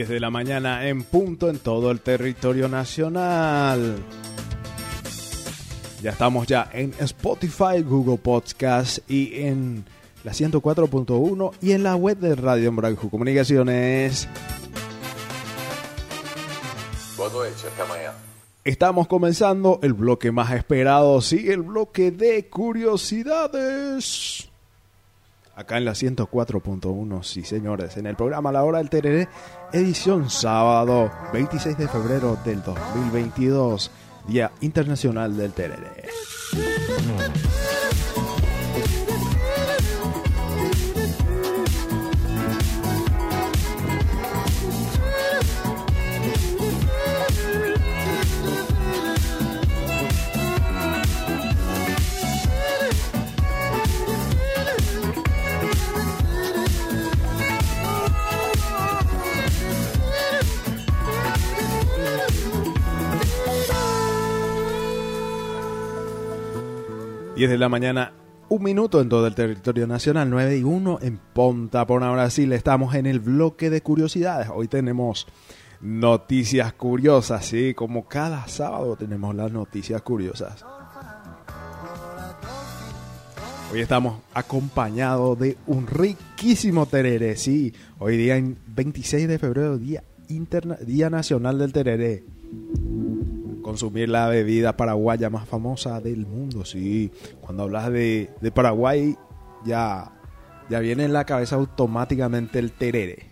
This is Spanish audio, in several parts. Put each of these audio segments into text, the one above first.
10 de la mañana en punto en todo el territorio nacional. Ya estamos ya en Spotify, Google Podcast y en la 104.1 y en la web de Radio Embranjo Comunicaciones. Todo hecho esta mañana. Estamos comenzando el bloque más esperado, sí, el bloque de curiosidades. Acá en la 104.1, sí señores, en el programa La Hora del Tereré, edición sábado 26 de febrero del 2022, Día Internacional del Tereré. ...10 de la mañana, un minuto en todo el territorio nacional, 9 y 1 en Ponta Pona, Brasil. Estamos en el bloque de curiosidades. Hoy tenemos noticias curiosas, sí, como cada sábado tenemos las noticias curiosas. Hoy estamos acompañados de un riquísimo tereré, sí. Hoy día, en 26 de febrero, día, interna, día nacional del tereré consumir la bebida paraguaya más famosa del mundo. Sí, cuando hablas de, Paraguay ya, ya viene en la cabeza automáticamente el terere.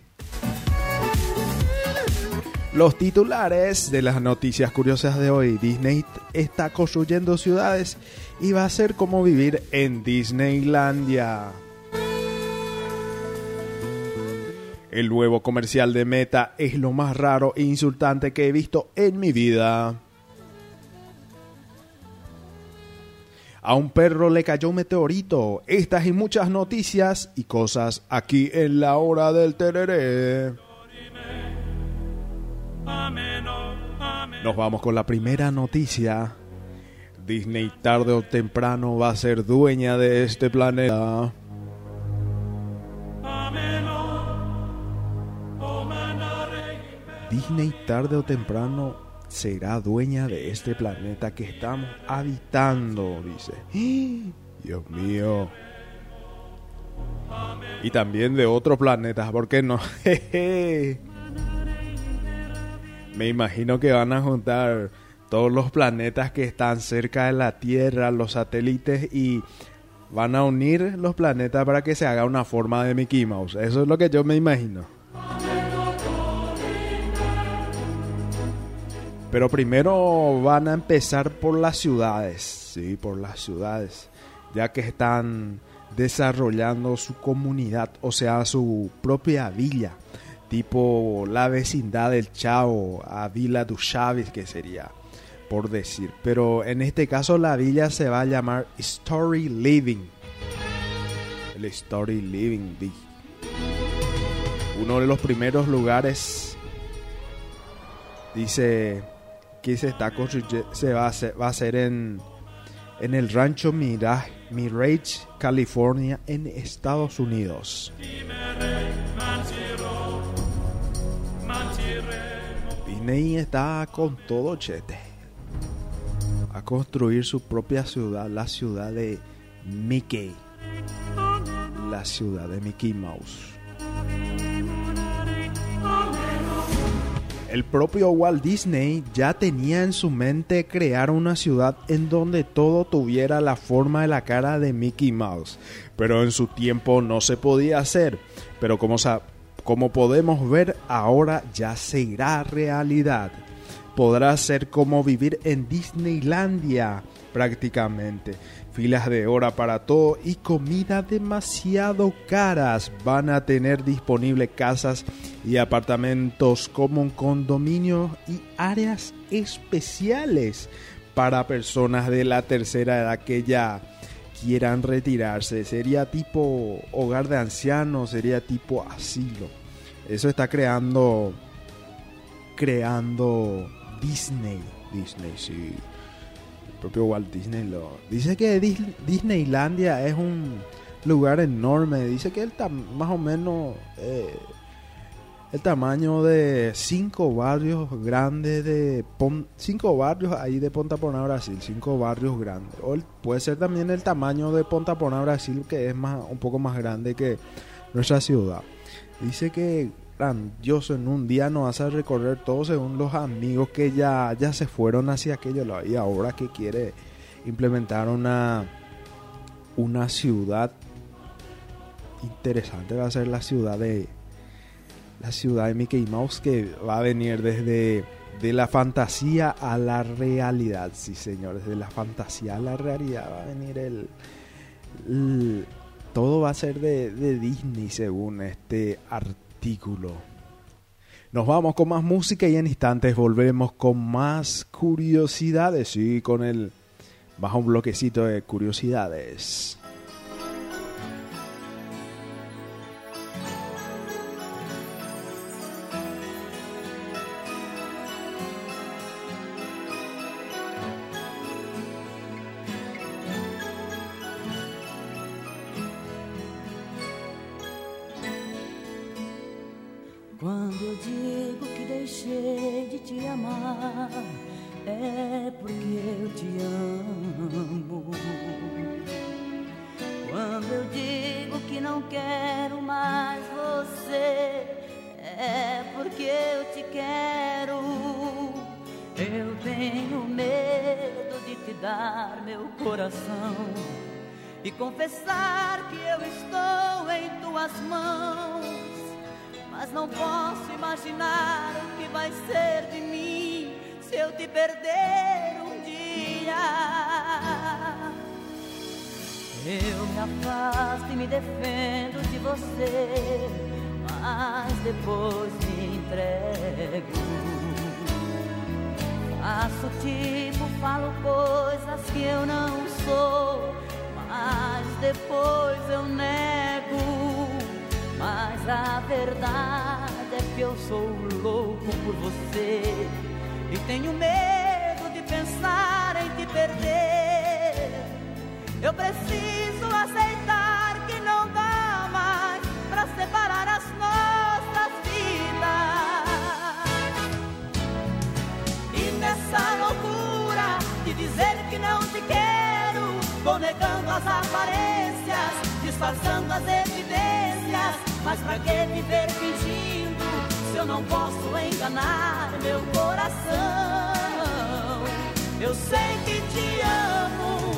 Los titulares de las noticias curiosas de hoy. Disney está construyendo ciudades y va a ser como vivir en Disneylandia. El nuevo comercial de Meta es lo más raro e insultante que he visto en mi vida. A un perro le cayó un meteorito. Estas y muchas noticias y cosas aquí en la hora del tereré. Nos vamos con la primera noticia. Disney tarde o temprano va a ser dueña de este planeta. Disney tarde o temprano será dueña de este planeta que estamos habitando, dice. Dios mío. Y también de otros planetas, ¿por qué no? Me imagino que van a juntar todos los planetas que están cerca de la Tierra, los satélites, y van a unir los planetas para que se haga una forma de Mickey Mouse. Eso es lo que yo me imagino. Pero primero van a empezar por las ciudades, sí, por las ciudades, ya que están desarrollando su comunidad, o sea, su propia villa, tipo la vecindad del Chavo, a Villa du Chaves, que sería, por decir. Pero en este caso la villa se va a llamar Story Living. El Story Living, uno de los primeros lugares, dice que se está construyendo, se va a hacer, va a ser en, en el rancho Mirage, Mirage, California, en Estados Unidos. Disney está con todo chete. A construir su propia ciudad, la ciudad de Mickey. La ciudad de Mickey Mouse. El propio Walt Disney ya tenía en su mente crear una ciudad en donde todo tuviera la forma de la cara de Mickey Mouse, pero en su tiempo no se podía hacer. Pero como, como podemos ver ahora ya será realidad. Podrá ser como vivir en Disneylandia prácticamente filas de hora para todo y comida demasiado caras. Van a tener disponibles casas y apartamentos como un condominio y áreas especiales para personas de la tercera edad que ya quieran retirarse. Sería tipo hogar de ancianos, sería tipo asilo. Eso está creando creando Disney. Disney, sí propio Walt Disney lo dice que Disneylandia es un lugar enorme dice que él está más o menos eh, el tamaño de cinco barrios grandes de cinco barrios ahí de Ponta Porna Brasil, cinco barrios grandes. O puede ser también el tamaño de Ponta Porna Brasil que es más un poco más grande que nuestra ciudad. Dice que grandioso en un día nos a recorrer todo según los amigos que ya, ya se fueron hacia aquello y ahora que quiere implementar una una ciudad interesante va a ser la ciudad de la ciudad de Mickey Mouse que va a venir desde de la fantasía a la realidad, sí señores, de la fantasía a la realidad va a venir el, todo va a ser de, de Disney según este artículo. Nos vamos con más música y en instantes volvemos con más curiosidades, y con el bajo un bloquecito de curiosidades. é porque eu te amo. Quando eu digo que não quero mais você, é porque eu te quero. Eu tenho medo de te dar meu coração e confessar que eu estou em tuas mãos, mas não posso imaginar o que vai ser de mim se eu te perder um dia. Eu me afasto e me defendo de você, mas depois me entrego. Faço tipo, falo coisas que eu não sou mas depois eu nego. Mas a verdade é que eu sou louco por você e tenho medo de pensar em te perder. Eu preciso aceitar que não dá mais para separar as nossas vidas. E nessa loucura de dizer que não te quero Vou negando as aparências, disfarçando as evidências. Mas pra que viver fingindo eu não posso enganar meu coração? Eu sei que te amo,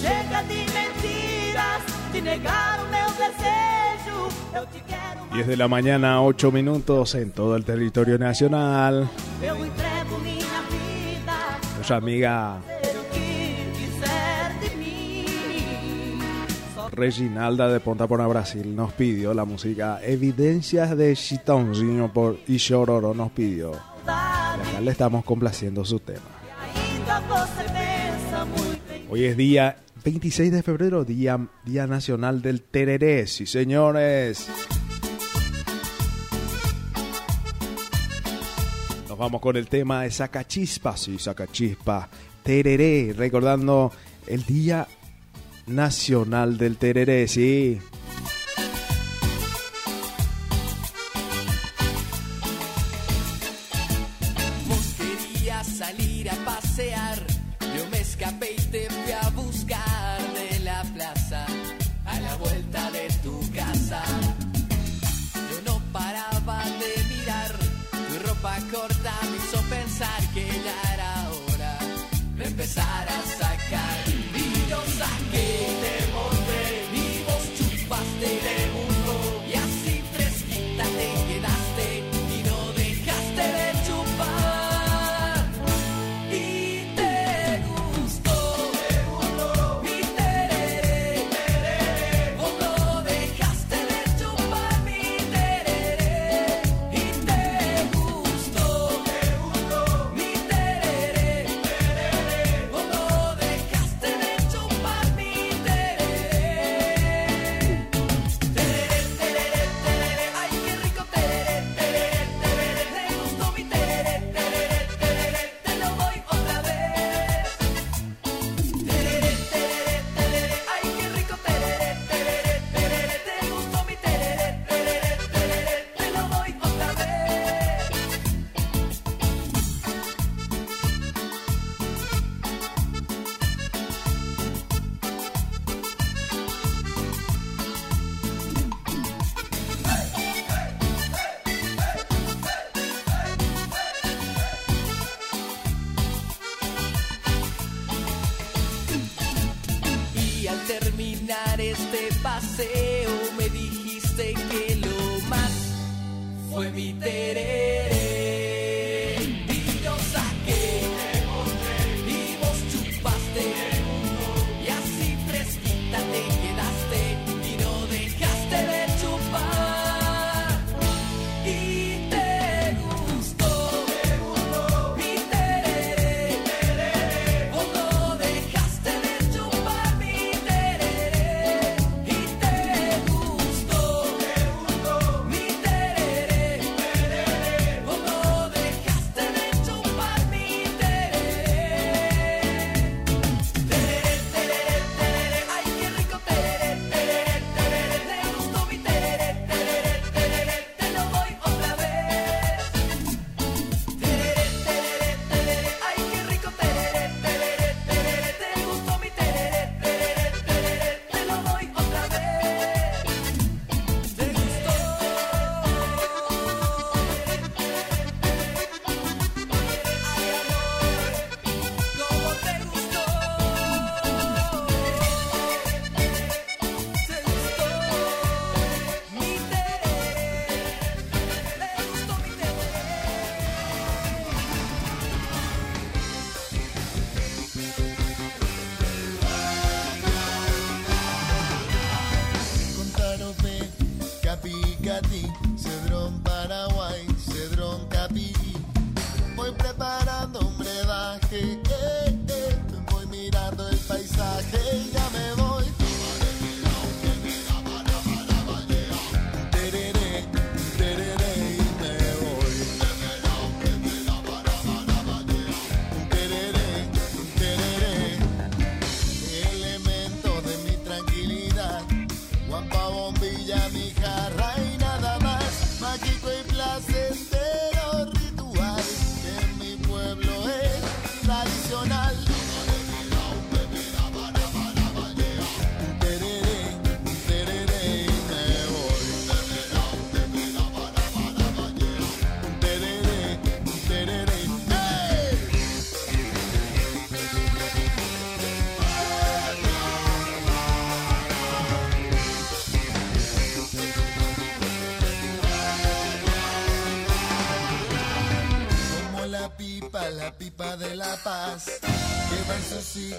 chega de mentiras, de negar o meu desejo. Eu te quero. 10 de la mañana, 8 minutos en todo el territorio nacional. Eu entrego minha vida. Nuestra amiga Reginalda de Ponta Pona Brasil nos pidió la música Evidencias de Chitãozinho por y Chororo nos pidió. Le estamos complaciendo su tema. Hoy es día 26 de febrero, día, día nacional del tereré, sí señores. Nos vamos con el tema de Sacachispa, sí, Sacachispa, tereré, recordando el día nacional del tereré, sí.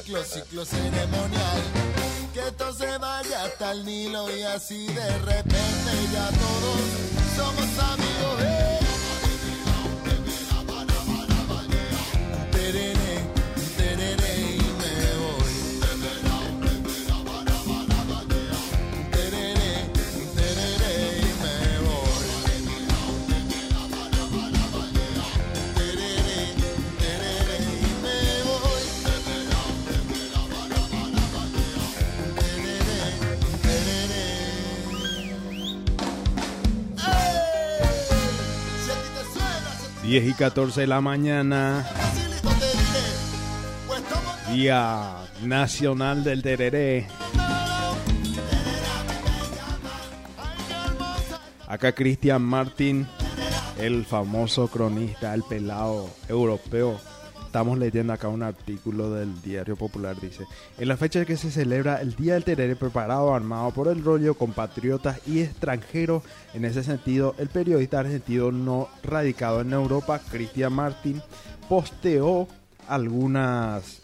Ciclo, ciclo ceremonial, que esto se vaya hasta el Nilo y así de repente ya todos somos amigos. ¡eh! 10 y 14 de la mañana, Día Nacional del Tereré. Acá Cristian Martin, el famoso cronista, el pelado europeo. Estamos leyendo acá un artículo del Diario Popular, dice, en la fecha que se celebra el Día del Tereré preparado, armado por el rollo, compatriotas y extranjeros, en ese sentido, el periodista argentino no radicado en Europa, Cristian Martin, posteó algunas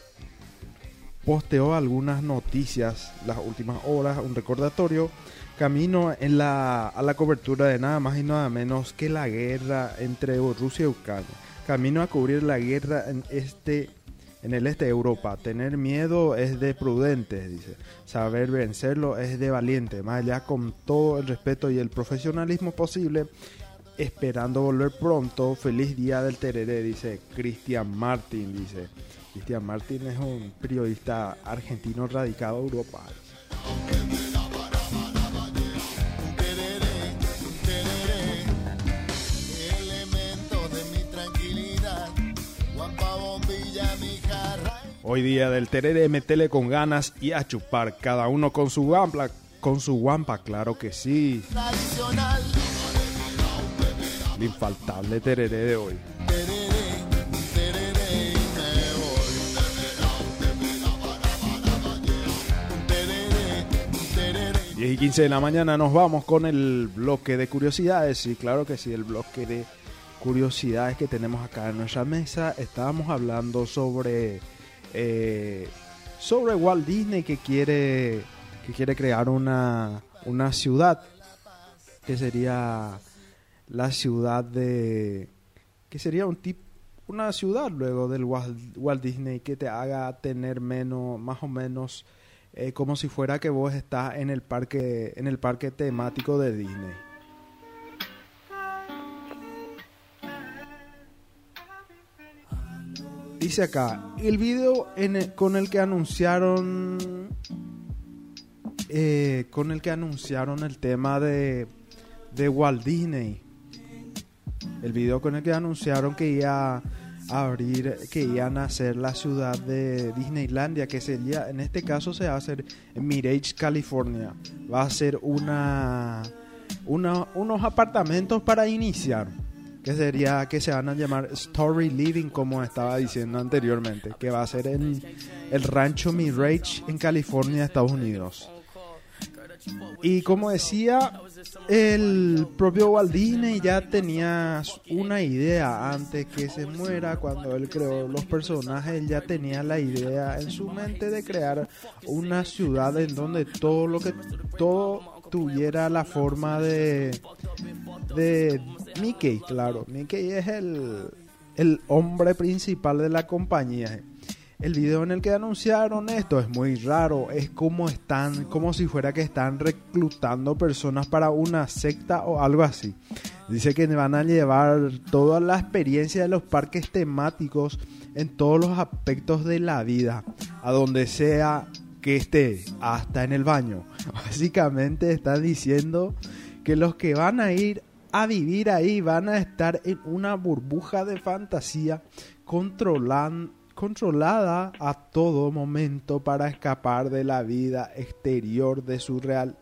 posteó algunas noticias las últimas horas, un recordatorio, camino en la, a la cobertura de nada más y nada menos que la guerra entre Rusia y Ucrania. Camino a cubrir la guerra en este en el este de Europa. Tener miedo es de prudentes, dice. Saber vencerlo es de valiente. Más allá con todo el respeto y el profesionalismo posible, esperando volver pronto. Feliz día del Tereré, dice Cristian Martin, dice. Cristian Martin es un periodista argentino radicado en Europa. Hoy día del Tereré, metele con ganas y a chupar. Cada uno con su guampa, con su guampa, claro que sí. tradicional. El infaltable Tereré de hoy. Tereré y me voy. Tereré, 10 y 15 de la mañana nos vamos con el bloque de curiosidades. Y claro que sí, el bloque de curiosidades que tenemos acá en nuestra mesa. Estábamos hablando sobre, eh, sobre Walt Disney que quiere, que quiere crear una, una ciudad que sería la ciudad de... que sería un tipo una ciudad luego del Walt, Walt Disney que te haga tener menos, más o menos eh, como si fuera que vos estás en el parque, en el parque temático de Disney. Dice acá, el video con el que anunciaron eh, con el que anunciaron el tema de, de Walt Disney. El video con el que anunciaron que iba a abrir, que iban a hacer la ciudad de Disneylandia, que sería, en este caso se va a hacer en Mirage, California. Va a ser una unos apartamentos para iniciar, que sería, que se van a llamar Story Living, como estaba diciendo anteriormente, que va a ser en el rancho Mirage en California, Estados Unidos. Y como decía, el propio Walt Disney ya tenía una idea antes que se muera, cuando él creó los personajes, él ya tenía la idea en su mente de crear una ciudad en donde todo lo que todo tuviera la forma de de Mickey, claro. Mickey es el el hombre principal de la compañía. El video en el que anunciaron esto es muy raro, es como están, como si fuera que están reclutando personas para una secta o algo así. Dice que van a llevar toda la experiencia de los parques temáticos en todos los aspectos de la vida, a donde sea que esté, hasta en el baño. Básicamente está diciendo que los que van a ir a vivir ahí van a estar en una burbuja de fantasía controlan- controlada a todo momento para escapar de la vida exterior de su real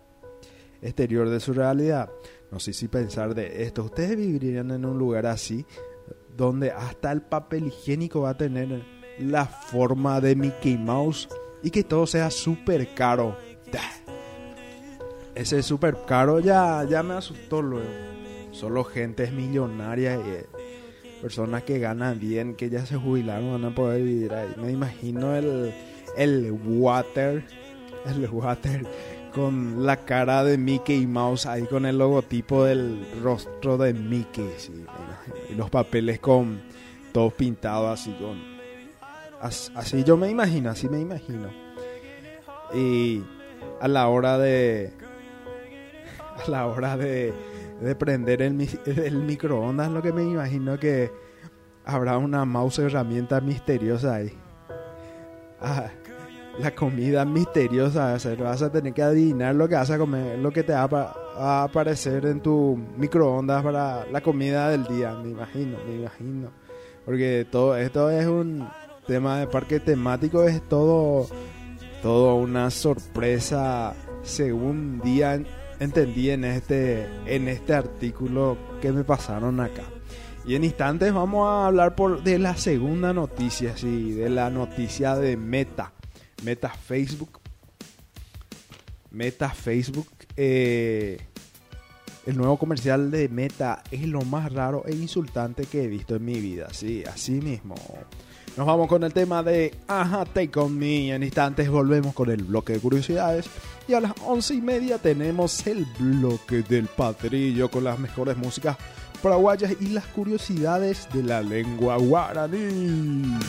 exterior de su realidad. No sé si pensar de esto. Ustedes vivirían en un lugar así donde hasta el papel higiénico va a tener la forma de Mickey Mouse y que todo sea súper caro. Ese súper caro ya, ya me asustó luego. Solo gente millonaria eh, personas que ganan bien, que ya se jubilaron, van a poder vivir ahí. Me imagino el, el water, el water con la cara de Mickey Mouse ahí con el logotipo del rostro de Mickey. y los papeles con todos pintados así con... as- Así yo me imagino, así me imagino. Y a la hora de... A la hora de, de prender el, mi- el microondas, lo que me imagino que habrá una mouse herramienta misteriosa ahí. Ah, la comida misteriosa, o vas a tener que adivinar lo que vas a comer, lo que te va a aparecer en tu microondas para la comida del día, me imagino, me imagino. Porque todo esto es un tema de parque temático, es todo, todo una sorpresa según día entendí en este, en este artículo que me pasaron acá. Y en instantes vamos a hablar por, de la segunda noticia, sí, de la noticia de Meta. Meta Facebook. Meta Facebook. eh, el nuevo comercial de Meta es lo más raro e insultante que he visto en mi vida. Sí, así mismo. Nos vamos con el tema de Ajá, Take On Me. En instantes volvemos con el bloque de curiosidades. Y a las once y media tenemos el bloque del patrillo con las mejores músicas paraguayas y las curiosidades de la lengua guaraní.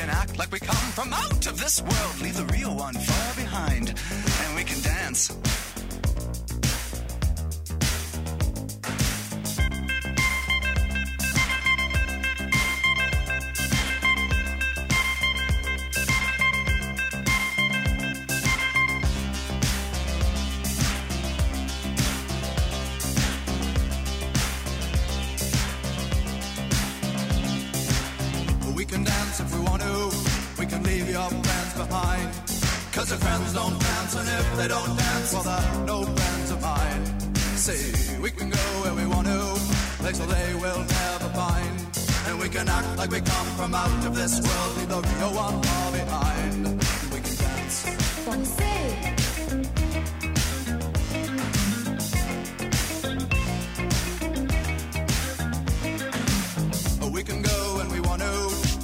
Can act like we come from out of this world. Leave the real one far behind. And we can dance. Like we come from out of this world, leave the real one far behind. We can dance. Oh, we can go when we want to.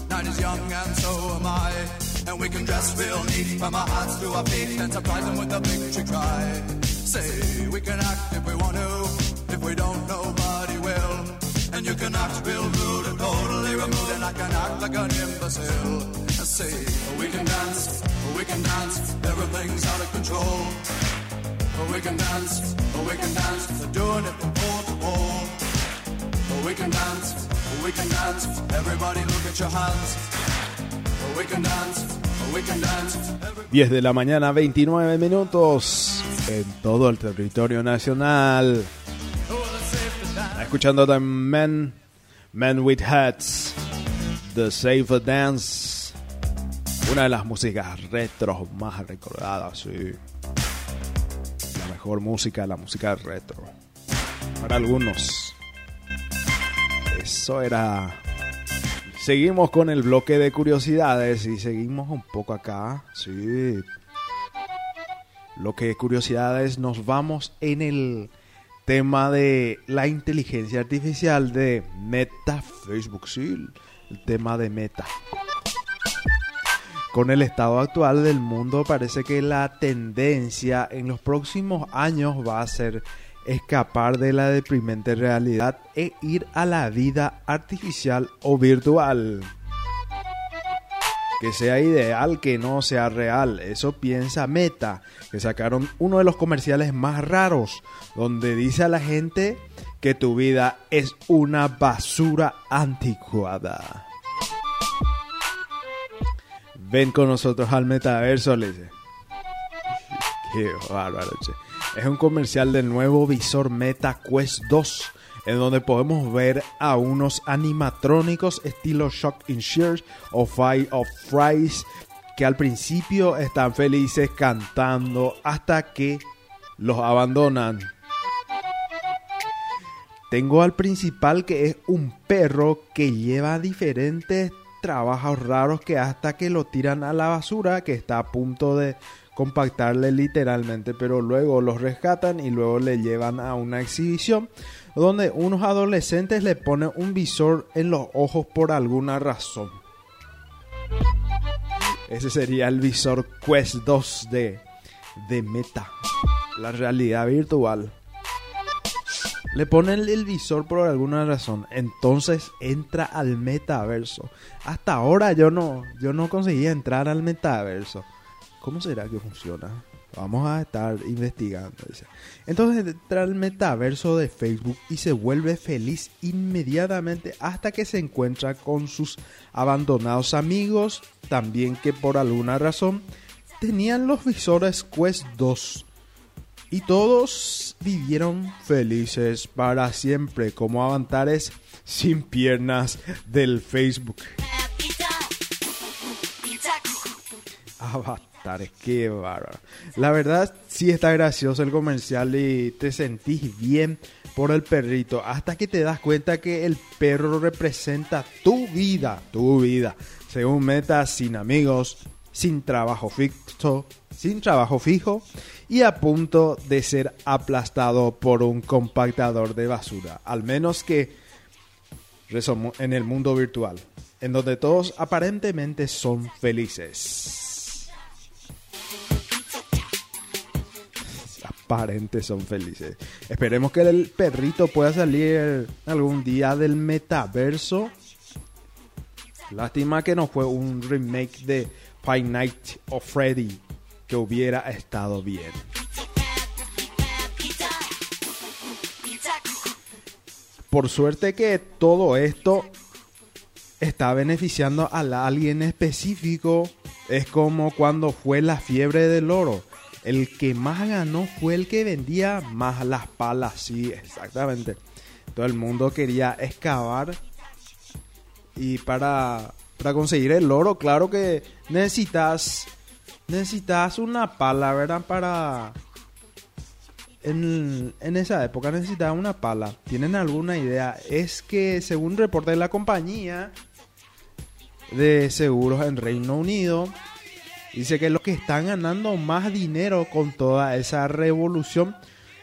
Night is young and so am I. And we can dress real neat from our hearts to our feet and surprise them with a victory cry. Say, we can act if we want to. If we don't, nobody will. And you can act real rude totally removed, and I can act like an imbecile. Say, we can dance, we can dance, everything's out of control. We can dance, we can dance, doing it. We can dance, we can dance. Everybody look at your hands. We can dance, we can dance. 10 de la mañana, 29 minutos en todo el territorio nacional. Escuchando también Men, Men with Hats, The Safe Dance, una de las músicas retro más recordadas, sí. La mejor música, la música retro. Para algunos. Eso era Seguimos con el bloque de curiosidades y seguimos un poco acá. Sí. Bloque de curiosidades, nos vamos en el tema de la inteligencia artificial de Meta Facebook. Sí, el tema de Meta. Con el estado actual del mundo parece que la tendencia en los próximos años va a ser escapar de la deprimente realidad e ir a la vida artificial o virtual. Que sea ideal, que no sea real. Eso piensa Meta, que sacaron uno de los comerciales más raros, donde dice a la gente que tu vida es una basura anticuada. Ven con nosotros al metaverso, le dice. Qué bárbaro. Es un comercial del nuevo visor Meta Quest 2, en donde podemos ver a unos animatrónicos estilo Shock in Shears o Fight of Fries que al principio están felices cantando hasta que los abandonan. Tengo al principal que es un perro que lleva diferentes trabajos raros que hasta que lo tiran a la basura que está a punto de compactarle literalmente, pero luego los rescatan y luego le llevan a una exhibición donde unos adolescentes le ponen un visor en los ojos por alguna razón. Ese sería el visor Quest 2 de, de Meta, la realidad virtual. Le ponen el visor por alguna razón, entonces entra al metaverso. Hasta ahora yo no, yo no conseguía entrar al metaverso. ¿Cómo será que funciona? Vamos a estar investigando. dice. Entonces entra al metaverso de Facebook y se vuelve feliz inmediatamente hasta que se encuentra con sus abandonados amigos, también que por alguna razón tenían los visores Quest 2. Y todos vivieron felices para siempre como avatares sin piernas del Facebook. Avatares, qué bárbaro. La verdad, sí está gracioso el comercial y te sentís bien por el perrito. Hasta que te das cuenta que el perro representa tu vida, tu vida. Según Meta, sin amigos, sin trabajo fijo, sin trabajo fijo y a punto de ser aplastado por un compactador de basura, al menos que en el mundo virtual, en donde todos aparentemente son felices. Aparentes son felices. Esperemos que el perrito pueda salir algún día del metaverso. Lástima que no fue un remake de Five Nights of Freddy que hubiera estado bien. Por suerte que todo esto está beneficiando a alguien específico. Es como cuando fue la fiebre del oro. El que más ganó fue el que vendía más las palas. Sí, exactamente. Todo el mundo quería excavar. Y para, para conseguir el oro, claro que necesitas necesitas una pala, ¿verdad? Para en, en esa época necesitaba una pala. ¿Tienen alguna idea? Es que según reporte de la compañía de seguros en Reino Unido, dice que los que están ganando más dinero con toda esa revolución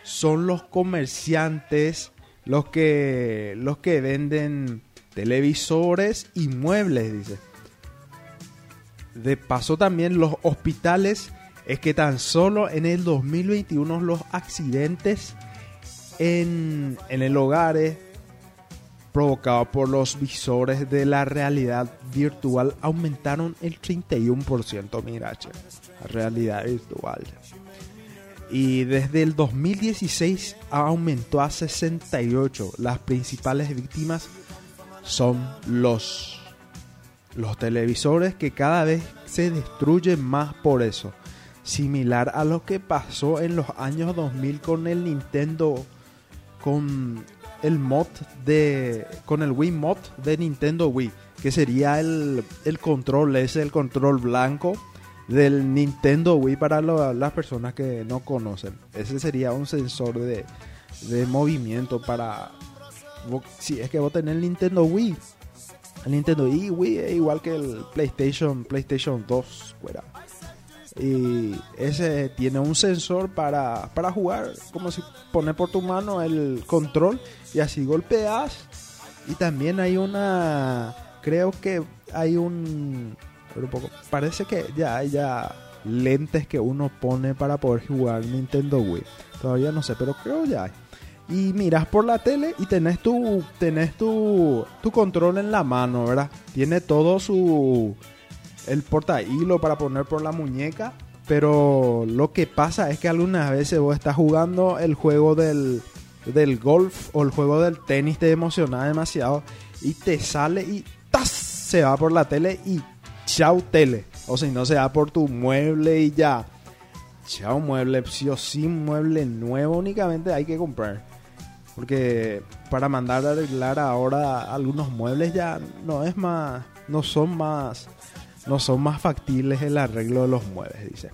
son los comerciantes, los que los que venden televisores y muebles, dice. De paso también los hospitales es que tan solo en el 2021 los accidentes en, en el hogar provocados por los visores de la realidad virtual aumentaron el 31%, mira, che, realidad virtual. Y desde el 2016 aumentó a 68. Las principales víctimas son los los televisores que cada vez se destruyen más por eso. Similar a lo que pasó en los años 2000 con el Nintendo, con el mod de, con el Wii mod de Nintendo Wii, que sería el, el control ese, el control blanco del Nintendo Wii para las personas que no conocen. Ese sería un sensor de, de movimiento para... vos- Si es que vos tenés el Nintendo Wii, el Nintendo y Wii es igual que el PlayStation, PlayStation 2, fuera. Y ese tiene un sensor para, para jugar, como si pones por tu mano el control y así golpeas. Y también hay una, creo que hay un, un poco, parece que ya hay ya lentes que uno pone para poder jugar Nintendo Wii. Todavía no sé, pero creo ya hay y miras por la tele y tenés tu tenés tu, tu control en la mano, ¿verdad? Tiene todo su el porta hilo para poner por la muñeca, pero lo que pasa es que algunas veces vos estás jugando el juego del del golf o el juego del tenis te emociona demasiado y te sale y ¡tas! se va por la tele y chau tele. O si no se va por tu mueble y ya. Chao mueble, sí o sí mueble nuevo únicamente hay que comprar. Porque para mandar a arreglar ahora algunos muebles ya no es más, no son más, no son más factibles el arreglo de los muebles, dice.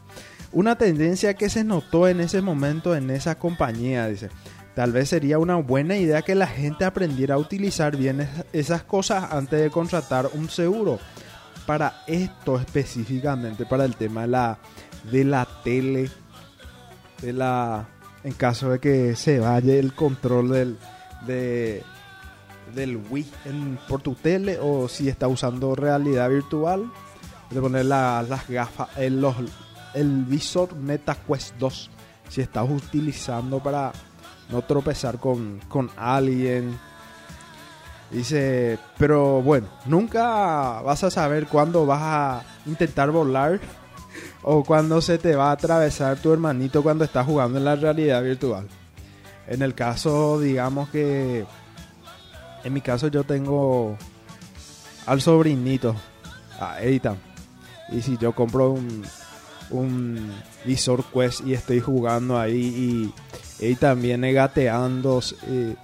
Una tendencia que se notó en ese momento en esa compañía, dice. Tal vez sería una buena idea que la gente aprendiera a utilizar bien es- esas cosas antes de contratar un seguro. Para esto específicamente, para el tema de la, de la tele, de la en caso de que se vaya el control del de, del Wii por tu tele o si está usando realidad virtual de poner la- las gafas el, los, el visor Meta Quest 2 si estás utilizando para no tropezar con, con alguien. Dice pero bueno nunca vas a saber cuándo vas a intentar volar o cuando se te va a atravesar tu hermanito cuando estás jugando en la realidad virtual. En el caso, digamos que. En mi caso, yo tengo al sobrinito, a Ethan. Y si yo compro un, un visor Quest y estoy jugando ahí y, y también gateando. eh,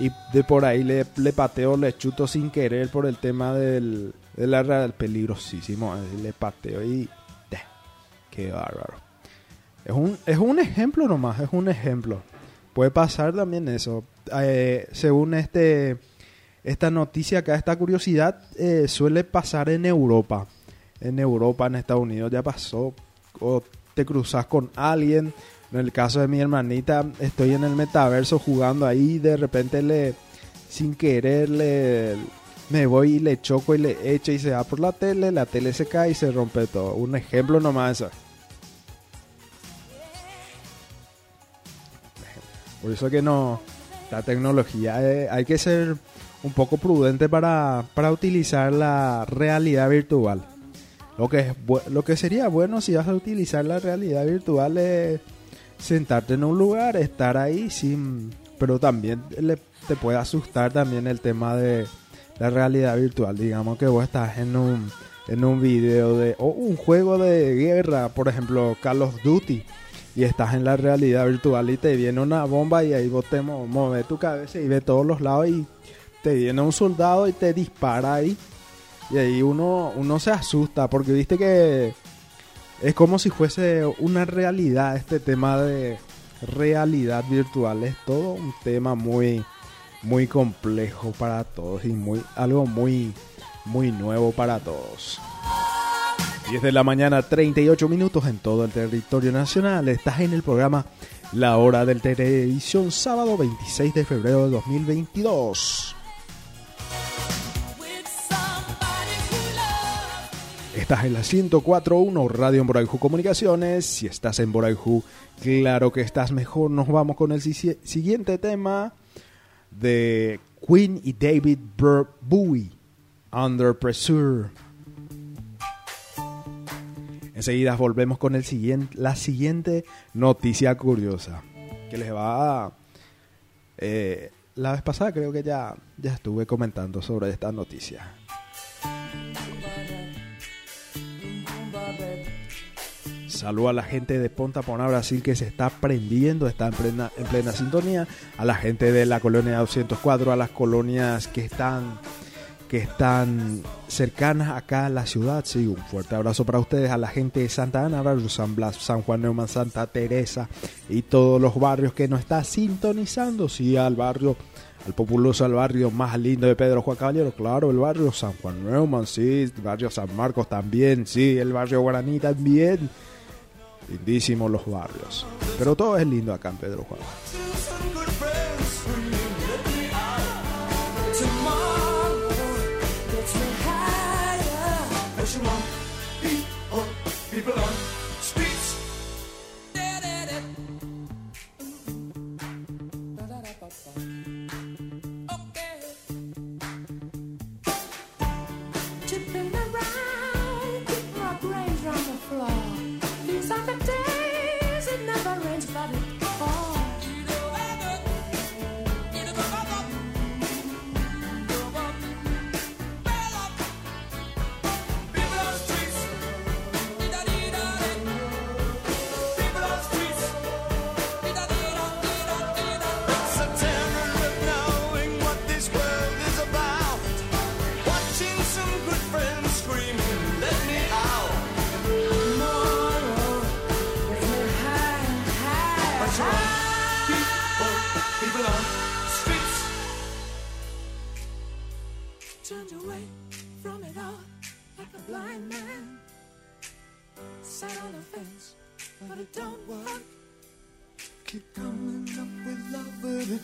y de por ahí le, le pateo, le chuto sin querer por el tema del, de la real- peligrosísimo. eh, Le pateo y qué bárbaro. Es un, es un ejemplo nomás, es un ejemplo. Puede pasar también eso. Eh, según este esta noticia acá, esta curiosidad, eh, suele pasar en Europa. en Europa, en Estados Unidos, ya pasó. O te cruzas con alguien. En el caso de mi hermanita, estoy en el metaverso jugando ahí de repente le, sin querer, le, me voy y le choco y le echo y se va por la tele, la tele se cae y se rompe todo. Un ejemplo nomás. eso. Por eso que no, la tecnología eh, hay que ser un poco prudente para, para utilizar la realidad virtual. Lo que, es lo que sería bueno si vas a utilizar la realidad virtual es sentarte en un lugar, estar ahí, sin, pero también te puede asustar también el tema de la realidad virtual. Digamos que vos estás en un, en un video de, o un juego de guerra, por ejemplo, Call of Duty, y estás en la realidad virtual y te viene una bomba y ahí vos te mueves tu cabeza y ves todos los lados y te viene un soldado y te dispara ahí. Y ahí uno, uno se asusta porque viste que es como si fuese una realidad este tema de realidad virtual. Es todo un tema muy, muy complejo para todos y muy, algo muy, muy nuevo para todos. 10 de la mañana, 38 minutos en todo el territorio nacional. Estás en el programa La Hora del Televisión, sábado 26 de febrero de 2022. Estás en la 104.1 Radio en Boraijú Comunicaciones. Si estás en Boraijú, claro que estás mejor. Nos vamos con el si- siguiente tema de Queen y David Bowie, Under Pressure. Enseguida volvemos con el siguiente, la siguiente noticia curiosa que les va a... eh, la vez pasada creo que ya, ya estuve comentando sobre esta noticia. Saludo a la gente de Ponta Pona, Brasil, que se está prendiendo, está en plena, en plena sintonía. A la gente de la colonia 204, a las colonias que están, que están cercanas acá a la ciudad. Sí, un fuerte abrazo para ustedes. A la gente de Santa Ana, Barrio San Blas, San Juan Neumann, Santa Teresa y todos los barrios que nos está sintonizando. Sí, al barrio, al populoso, al barrio más lindo de Pedro Juan Caballero. Claro, el barrio San Juan Neumann, sí. El barrio San Marcos también, sí. El barrio Guaraní también. Lindísimos los barrios. Pero todo es lindo acá en Pedro Juan. people on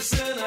listen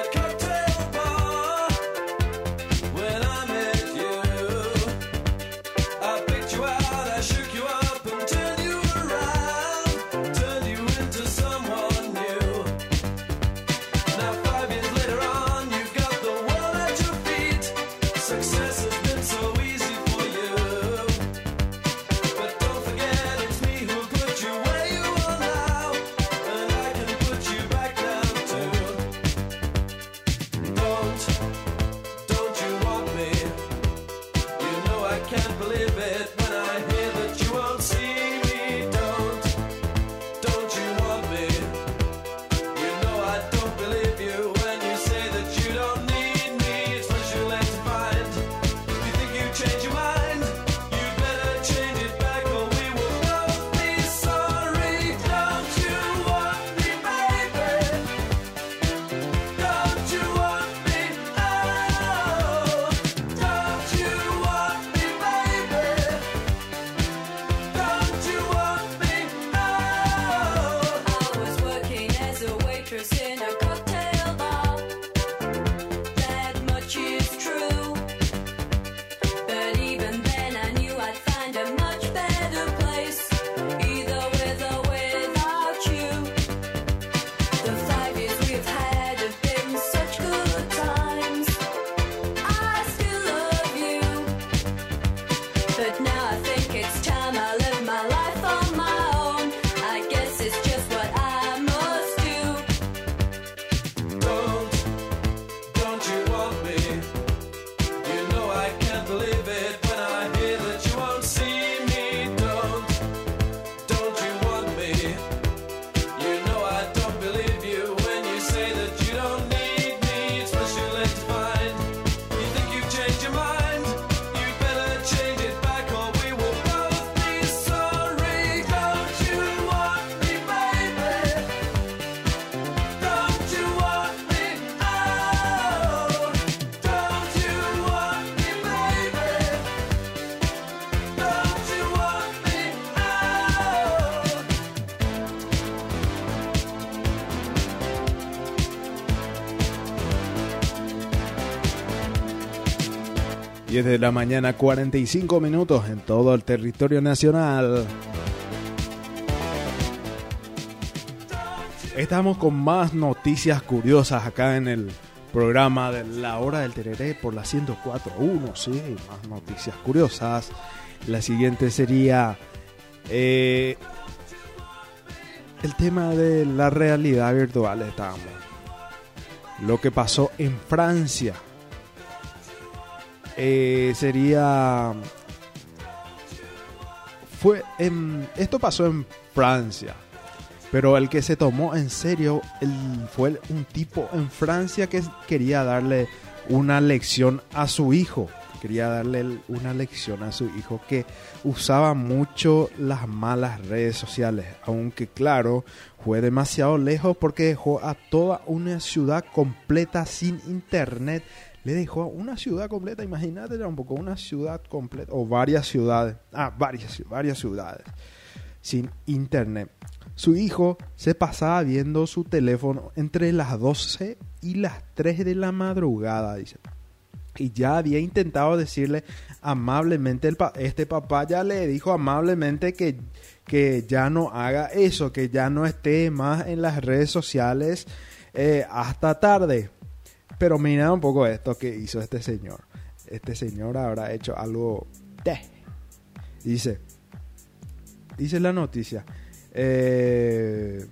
10 de la mañana, 45 minutos en todo el territorio nacional. Estamos con más noticias curiosas acá en el programa de La Hora del Tereré por la 104.1, sí, más noticias curiosas. La siguiente sería eh, el tema de la realidad virtual, estábamos. Lo que pasó en Francia. Eh, sería... Fue esto pasó en Francia. Pero el que se tomó en serio fue un tipo en Francia que quería darle una lección a su hijo. Quería darle una lección a su hijo que usaba mucho las malas redes sociales. Aunque claro, fue demasiado lejos porque dejó a toda una ciudad completa sin internet. Le dejó una ciudad completa, imagínate un poco una ciudad completa, o varias ciudades, ah, varias, varias ciudades sin internet. Su hijo se pasaba viendo su teléfono entre las 12 y las 3 de la madrugada, dice. Y ya había intentado decirle amablemente, el este papá ya le dijo amablemente que, que ya no haga eso, que ya no esté más en las redes sociales eh, hasta tarde. Pero mira un poco esto que hizo este señor. Este señor habrá hecho algo... de- Dice, dice la noticia. eh,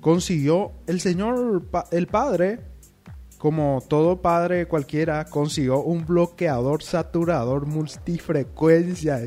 consiguió el señor, el padre, como todo padre cualquiera, consiguió un bloqueador saturador multifrecuencia,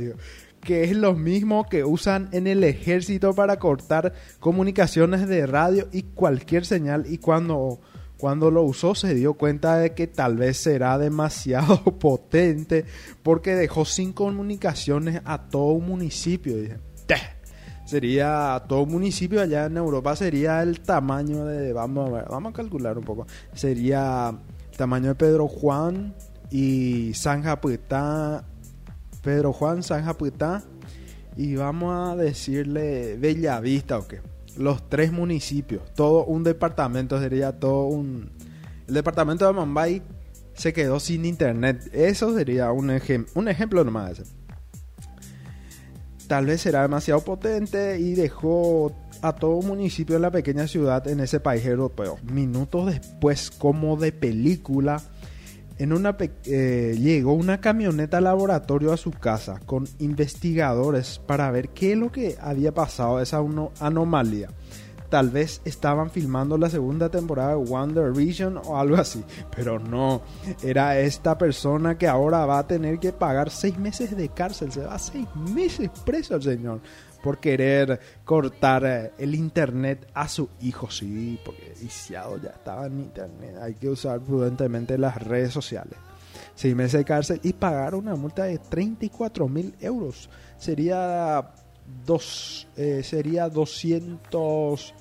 que es lo mismo que usan en el ejército para cortar comunicaciones de radio y cualquier señal. Y cuando, cuando lo usó se dio cuenta de que tal vez será demasiado potente porque dejó sin comunicaciones a todo un municipio. Dice, "Teh". Sería todo un municipio allá en Europa sería el tamaño de vamos a calcular un poco. Sería el tamaño de Pedro Juan y San Japitá, Pedro Juan, San Japitá y vamos a decirle Bellavista o qué. Los tres municipios, todo un departamento sería todo un el departamento de Mumbai se quedó sin internet. Eso sería un, ejem- un ejemplo nomás tal vez será demasiado potente y dejó a todo un municipio en la pequeña ciudad en ese país europeo. Minutos después, como de película, en una eh, llegó una camioneta laboratorio a su casa con investigadores para ver qué es lo que había pasado, esa anomalía. Tal vez estaban filmando la segunda temporada de Wonder Vision o algo así, pero no. Era esta persona que ahora va a tener que pagar seis meses de cárcel. Se va seis meses preso el señor por querer cortar eh, el internet a su hijo. Sí, porque viciado ya estaba en internet. Hay que usar prudentemente las redes sociales. Seis meses de cárcel y pagar una multa de 34 mil euros. Sería dos, eh, sería 200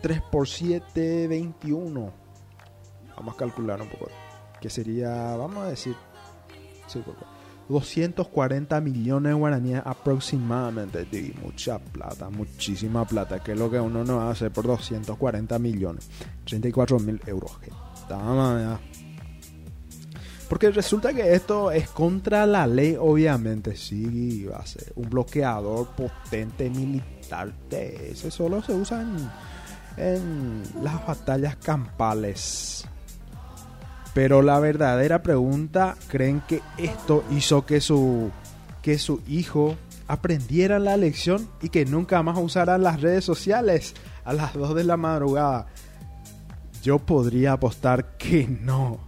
3 por 7 21 vamos a calcular un poco que sería vamos a decir sí, por favor, 240 millones de guaraníes aproximadamente mucha plata muchísima plata que es lo que uno no hacer por 240 millones 34 mil euros ya. Porque resulta que esto es contra la ley, obviamente. Sí, va a ser un bloqueador potente militar. Ese solo se usa en las batallas campales. Pero la verdadera pregunta, ¿creen que esto hizo que su, que su hijo aprendiera la lección y que nunca más usara las redes sociales a las 2 de la madrugada? Yo podría apostar que no,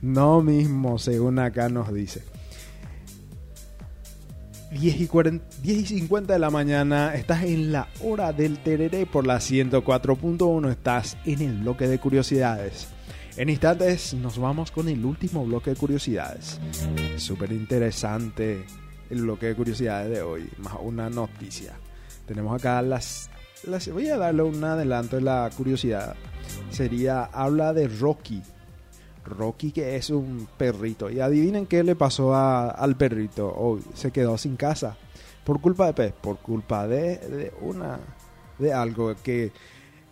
no mismo, según acá nos dice. 10 y, 40 10 y 50 de la mañana, estás en la hora del tereré por la 104.1, estás en el bloque de curiosidades. En instantes nos vamos con el último bloque de curiosidades. Súper interesante el bloque de curiosidades de hoy, más una noticia. Tenemos acá las, las... Voy a darle un adelanto de la curiosidad. Sería, habla de Rocky. Rocky que es un perrito. Y adivinen qué le pasó a- al perrito. Hoy se quedó sin casa. ¿Por culpa de pez? Por culpa de, de una... De algo que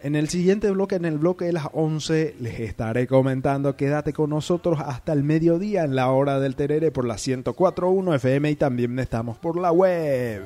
en el siguiente bloque, en el bloque de las 11, les estaré comentando. Quédate con nosotros hasta el mediodía en la hora del Terere por la 104.1 FM y también estamos por la web.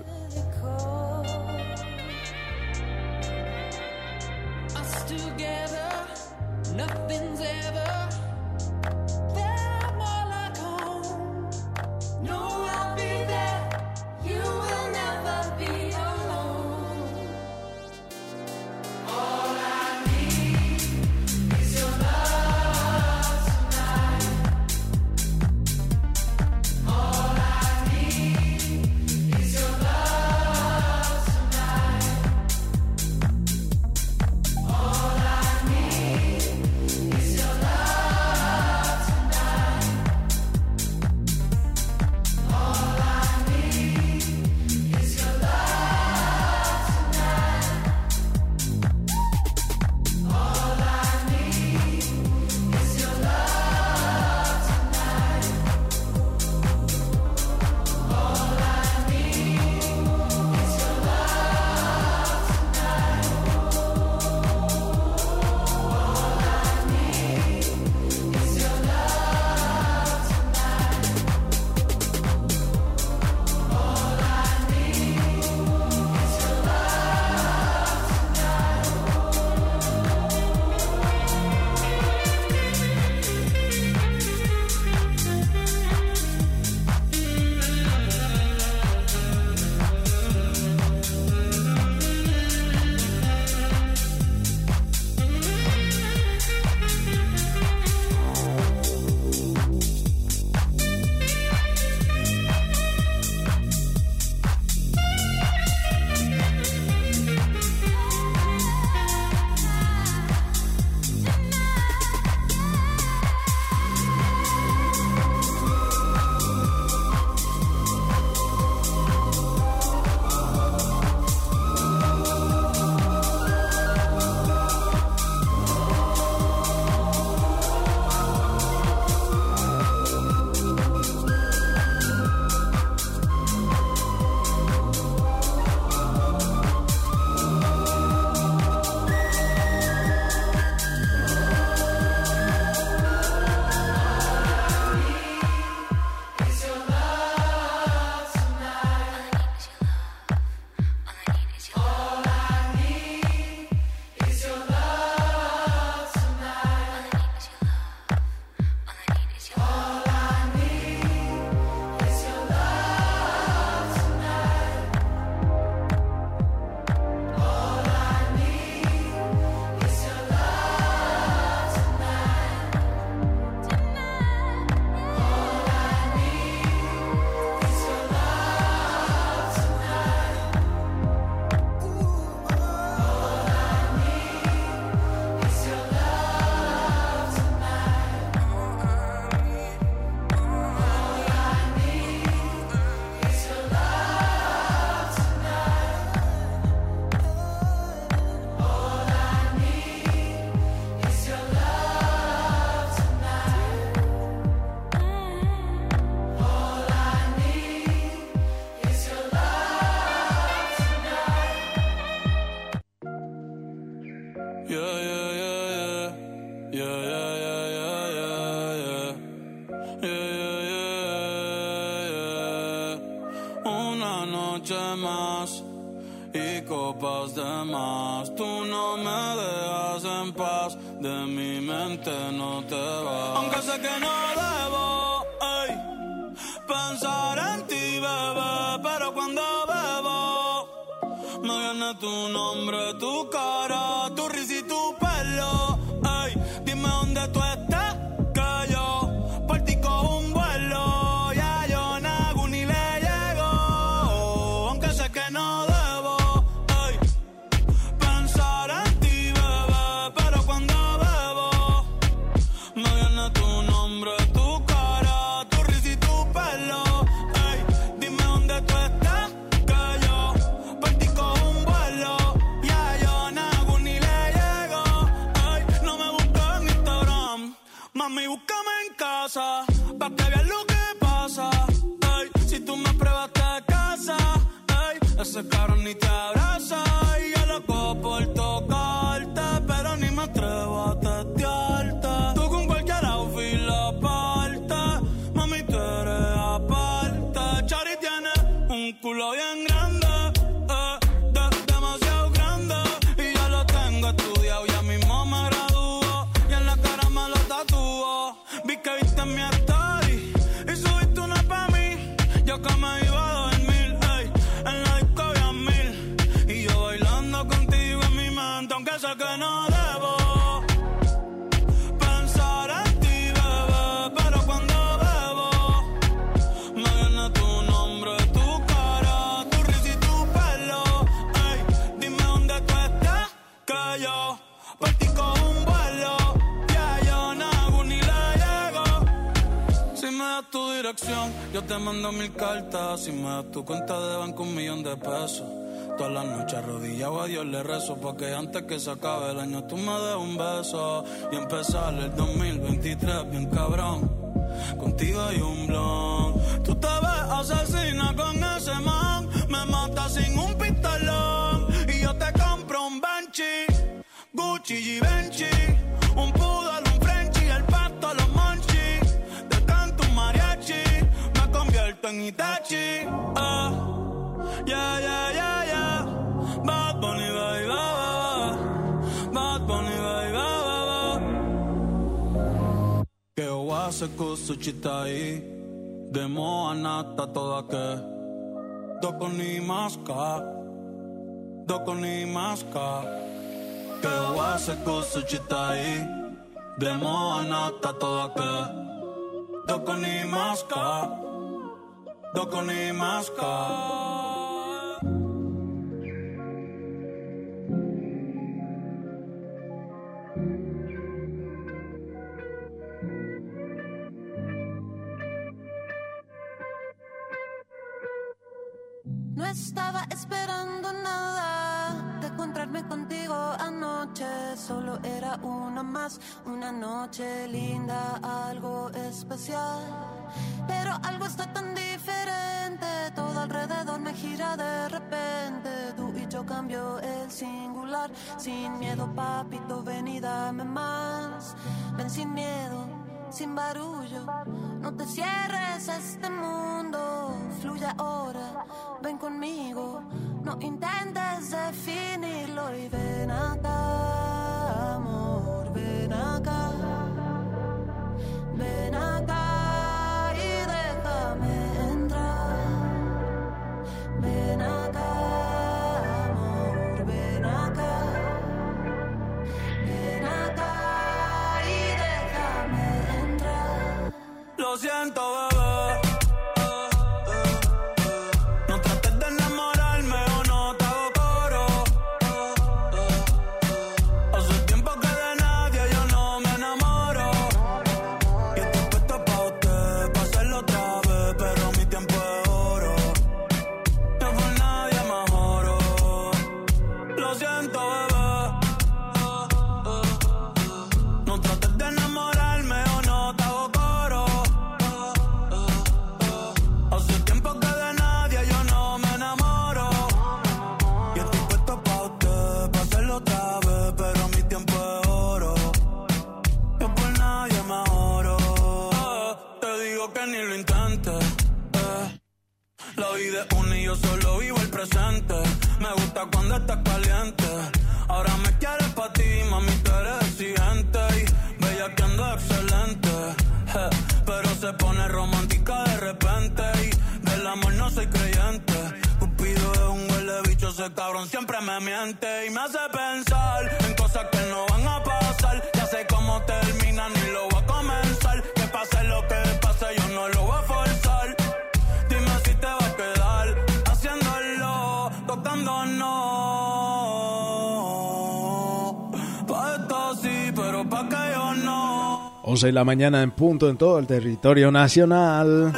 Tu cuenta de banco, un millón de pesos. Todas las noches arrodillado a Dios le rezo Porque antes que se acabe el año tú me des un beso. Y empezar el 2023 bien cabrón. Contigo hay un blon. Tú te ves asesina con ese man se cosa ci stai De a nata toda che Doko ni maska Doko ni maska Che ua se cosa ci stai De moa nata toda che Doko ni maska Doko ni maska anoche. Solo era una más, una noche linda, algo especial. Pero algo está tan diferente, todo alrededor me gira de repente. Tú y yo cambio el singular, sin miedo, papito, ven y dame más. Ven sin miedo, sin barullo. No te cierres a este mundo, fluye ahora, ven conmigo. No intentes definirlo y ven Ahora me quieres pa' ti, mami, tú eres exigente. Y bella que ando excelente. Pero se pone romántica de repente. Y del amor no soy creyente. Cupido es un huele bicho, ese cabrón siempre me miente. Y me hace 11 de la mañana en punto en todo el territorio nacional.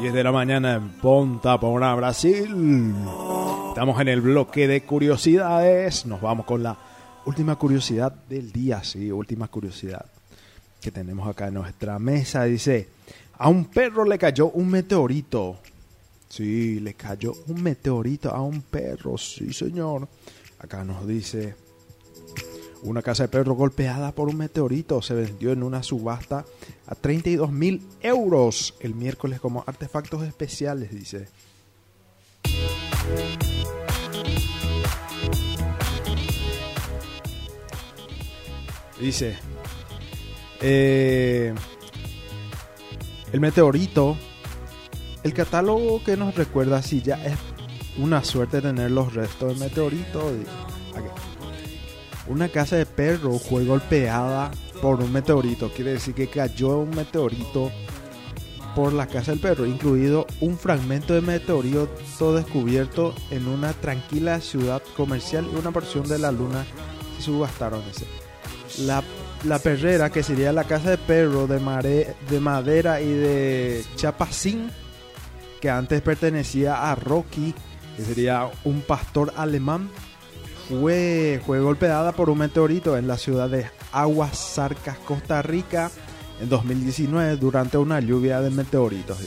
10 de la mañana en Ponta Porá, Brasil. Estamos en el bloque de curiosidades. Nos vamos con la última curiosidad del día, sí, última curiosidad que tenemos acá en nuestra mesa. Dice, a un perro le cayó un meteorito. Sí, le cayó un meteorito a un perro, sí señor. Acá nos dice, Una casa de perro golpeada por un meteorito se vendió en una subasta a 32 mil euros el miércoles como artefactos especiales, dice. Dice, eh, el meteorito, el catálogo que nos recuerda si ya es una suerte tener los restos del meteorito. Una casa de perro fue golpeada por un meteorito. Quiere decir que cayó un meteorito por la casa del perro, incluido un fragmento de meteorito descubierto en una tranquila ciudad comercial y una porción de la luna se subastaron ese. La, la perrera, que sería la casa de perro de, mare- de madera y de chapacín, que antes pertenecía a Rocky, que sería un pastor alemán, fue, golpeada por un meteorito en la ciudad de Aguas Sarcas, Costa Rica, en 2019 durante una lluvia de meteoritos.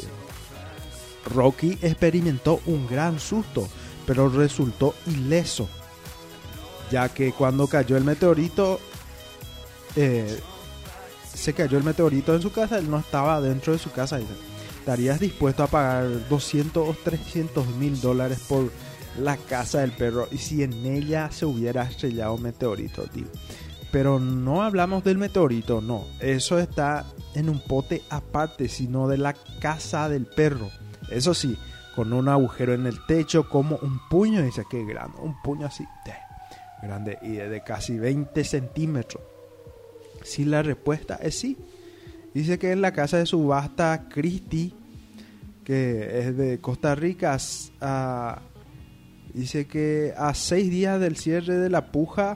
Rocky experimentó un gran susto, pero resultó ileso, ya que cuando cayó el meteorito, eh, se cayó el meteorito en su casa, él no estaba dentro de su casa. Dice. ¿Estarías dispuesto a pagar 200 o 300 mil dólares por la casa del perro y si en ella se hubiera estrellado un meteorito, tío? Pero no hablamos del meteorito, no. Eso está en un pote aparte, sino de la casa del perro. Eso sí, con un agujero en el techo como un puño. Dice que grande, un puño así, de- grande y de casi 20 centímetros. Si la respuesta es sí. Dice que en la casa de subasta Christie, que es de Costa Rica, dice que a seis días del cierre de la puja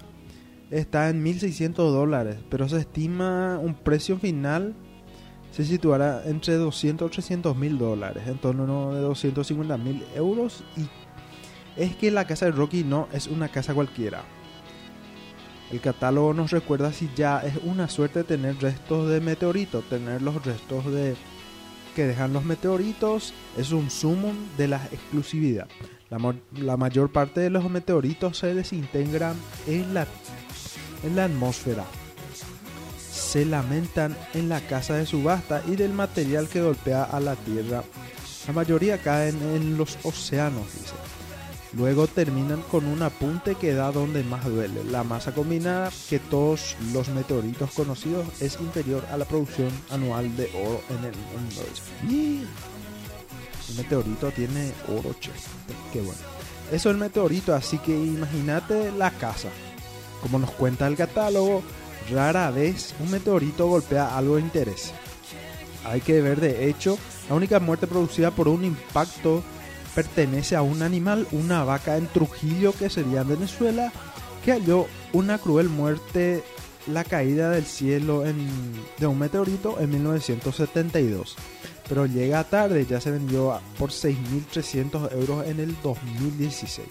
está en 1.600 dólares, pero se estima un precio final se situará entre 200 o 300 mil dólares, en torno de 250 mil euros. Y es que la casa de Rocky no es una casa cualquiera. El catálogo nos recuerda si ya es una suerte tener restos de meteoritos, tener los restos de que dejan los meteoritos es un sumum de la exclusividad. La, mayor parte de los meteoritos se desintegran en la, en la atmósfera. Se lamentan en la casa de subasta y del material que golpea a la Tierra. La mayoría caen en los océanos, dice. Luego terminan con un apunte que da donde más duele. La masa combinada que todos los meteoritos conocidos es inferior a la producción anual de oro en el mundo. El meteorito tiene oro, che. Qué bueno. Eso es el meteorito, así que imagínate la casa. Como nos cuenta el catálogo, rara vez un meteorito golpea algo de interés. Hay que ver, de hecho, la única muerte producida por un impacto pertenece a un animal, una vaca en Trujillo, que sería en Venezuela, que halló una cruel muerte la caída del cielo en- de un meteorito en 1972. Pero llega tarde, ya se vendió por 6.300 euros en el 2016.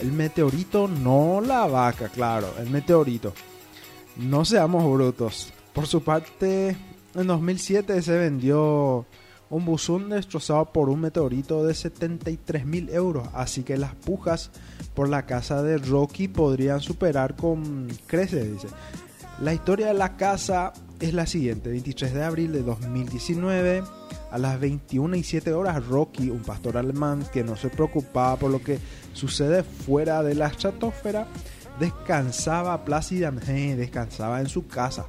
El meteorito, no la vaca, claro, el meteorito. No seamos brutos. Por su parte, en 2007 se vendió un buzón destrozado por un meteorito de 73 mil euros. Así que las pujas por la casa de Rocky podrían superar con creces, dice. La historia de la casa es la siguiente. 23 de abril de 2019, a las 21 y 7 horas, Rocky, un pastor alemán que no se preocupaba por lo que sucede fuera de la estratosfera, descansaba plácidamente, descansaba en su casa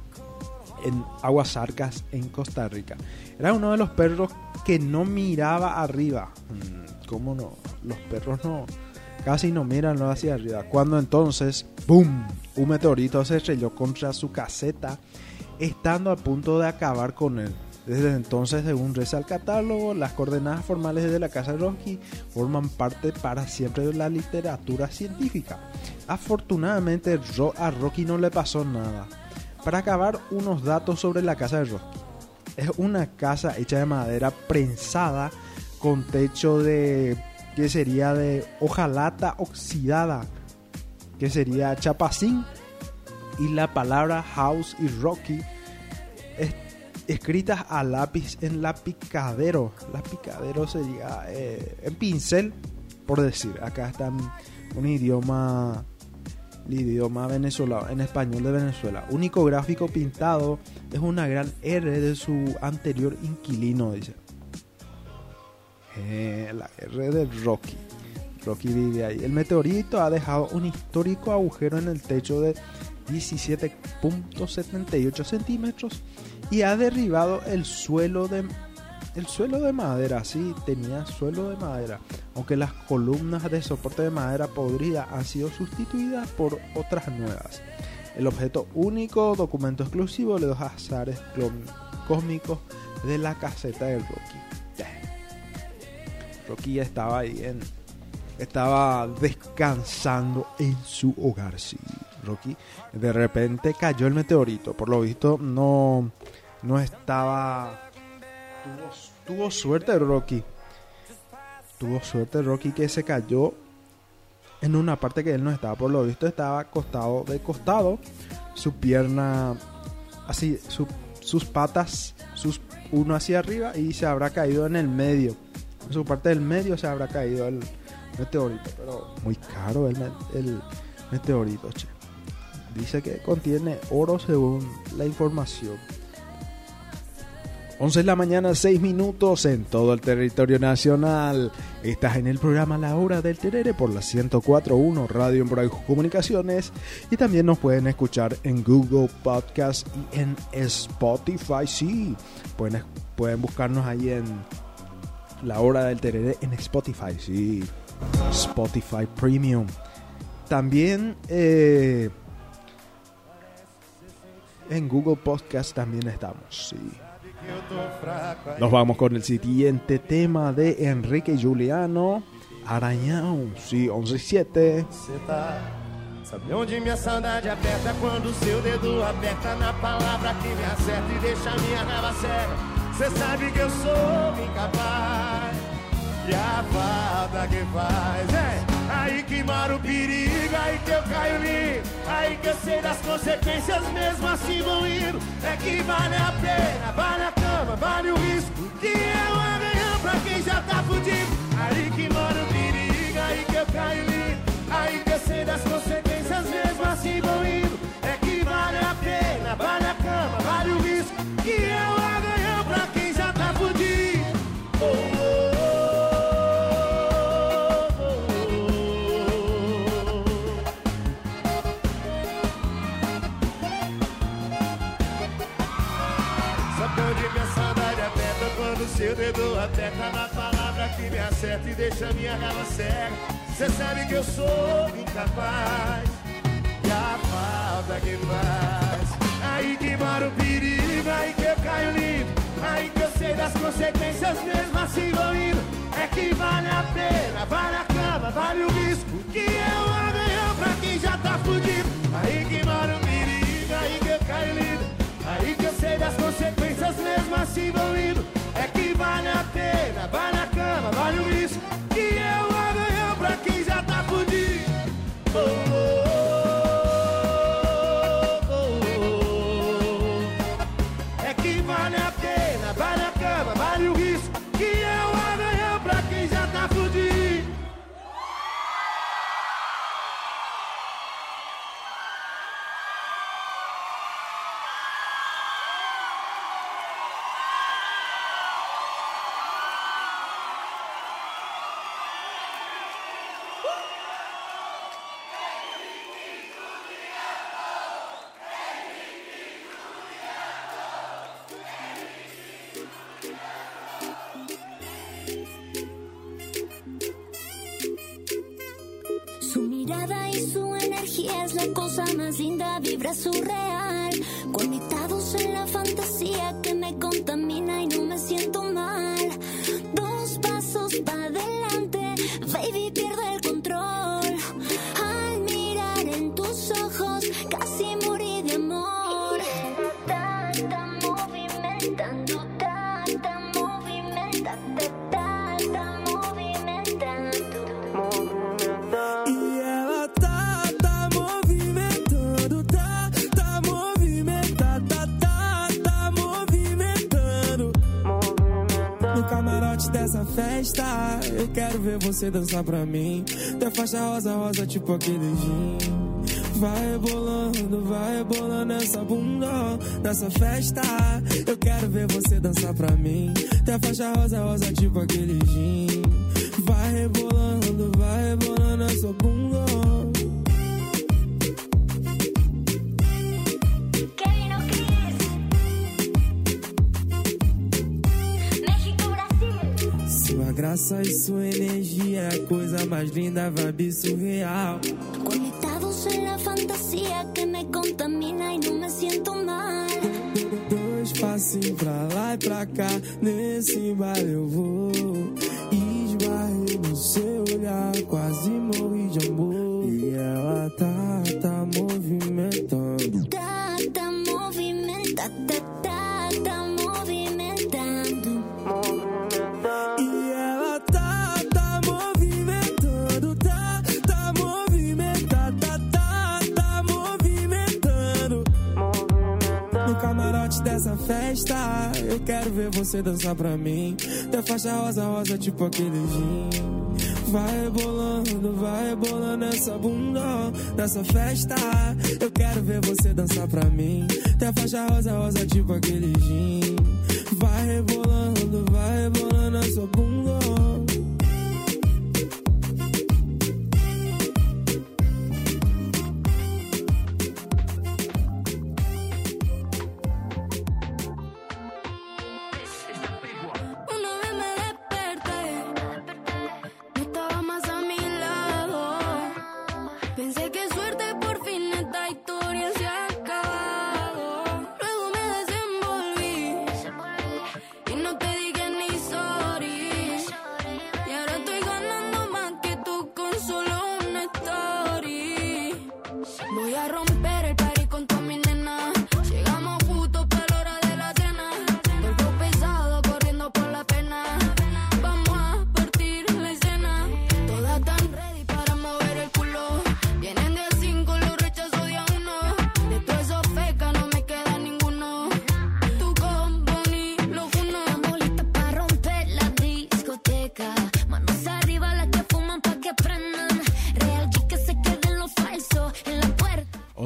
en Aguas Arcas en Costa Rica. Era uno de los perros que no miraba arriba. Mm, ¿Cómo no? Los perros no casi no miran hacia arriba. Cuando entonces, ¡boom! Un meteorito se estrelló contra su caseta, estando a punto de acabar con él. Desde entonces, según reza el catálogo, las coordenadas formales de la casa de Rocky forman parte para siempre de la literatura científica. Afortunadamente, a Rocky no le pasó nada. Para acabar, unos datos sobre la casa de Rocky. Es una casa hecha de madera prensada con techo de que sería de hojalata oxidada, que sería chapacín y la palabra house y Rocky escritas a lápiz en la picadero. La picadero sería eh, en pincel, por decir. Acá está un idioma el idioma venezolano, en español de Venezuela. Único gráfico pintado es una gran R de su anterior inquilino, dice. Eh, la R de Rocky. Rocky vive ahí. El meteorito ha dejado un histórico agujero en el techo de 17.78 centímetros y ha derribado el suelo de el suelo de madera, sí, tenía suelo de madera, aunque las columnas de soporte de madera podrida han sido sustituidas por otras nuevas. El objeto único, documento exclusivo de los azares cósmicos de la caseta de Rocky. Rocky estaba ahí en. Estaba descansando en su hogar, sí. Rocky. De repente cayó el meteorito. Por lo visto, no. No estaba. Tuvo, suerte Rocky. Tuvo suerte Rocky que se cayó en una parte que él no estaba. Por lo visto, estaba acostado de costado. Su pierna. Así, su- sus patas. Sus, uno hacia arriba y se habrá caído en el medio. En su parte del medio se habrá caído el meteorito. Pero muy caro el, el meteorito, che. Dice que contiene oro según la información. 11 de la mañana, 6 minutos en todo el territorio nacional. Estás en el programa La Hora del Terere por la 1041 Radio Embroijo Comunicaciones. Y también nos pueden escuchar en Google Podcast y en Spotify. Sí, pueden, pueden buscarnos ahí en La Hora del Terere en Spotify. Sí, Spotify Premium. También eh, en Google Podcast también estamos. Sí. Nos vamos con el siguiente tema de Enrique Juliano. Arañão, sí, 11 y 7. Você tá. Sabe onde minha saudade aperta quando seu dedo aperta na palavra que me acerta e deixa minha raiva cega. Você sabe que eu sou incapaz. E a falta que faz é aí que mora o perigo, aí que eu caio lindo, aí que eu sei das consequências mesmo assim vão indo. É que vale a pena, vale a cama, vale o risco, que é o amanhã pra quem já tá fudido. Aí que mora o perigo, aí que eu caio lindo, aí que eu sei das consequências seu dedo aperta na palavra que me acerta e deixa minha raiva cega. Cê sabe que eu sou incapaz e a falta que faz. Aí que mora o perigo, aí que eu caio lindo, aí que eu sei das consequências mesmo assim vou indo. É que vale a pena, vale a cama, vale o risco, que o amanhã pra quem já tá fudido. Aí que mora o perigo, aí que eu caio lindo. Aí que eu sei das consequências mesmo assim vão indo. Dançar pra mim. Da faixa rosa, rosa, tipo aquele gin. Vai rebolando, vai rebolando essa bunda nessa festa. Eu quero ver você dançar pra mim. Tem a faixa rosa, rosa, tipo aquele gin. Vai rebolando, vai rebolando essa bunda. E sua energia coisa mais linda, vibe surreal. Conectados en la fantasía que me contamina y no me siento mal. Dois passinhos pra lá e pra cá, nesse baile eu vou. Esbarrei no seu olhar, quase morri de amor. E ela tá, tá movimentando. Ta, ta, movimenta, você dançar pra mim. Tem faixa rosa, rosa, tipo aquele gin. Vai rebolando, vai rebolando essa bunda nessa festa. Eu quero ver você dançar pra mim. Tem faixa rosa, rosa, tipo aquele gin. Vai rebolando, vai rebolando essa bunda.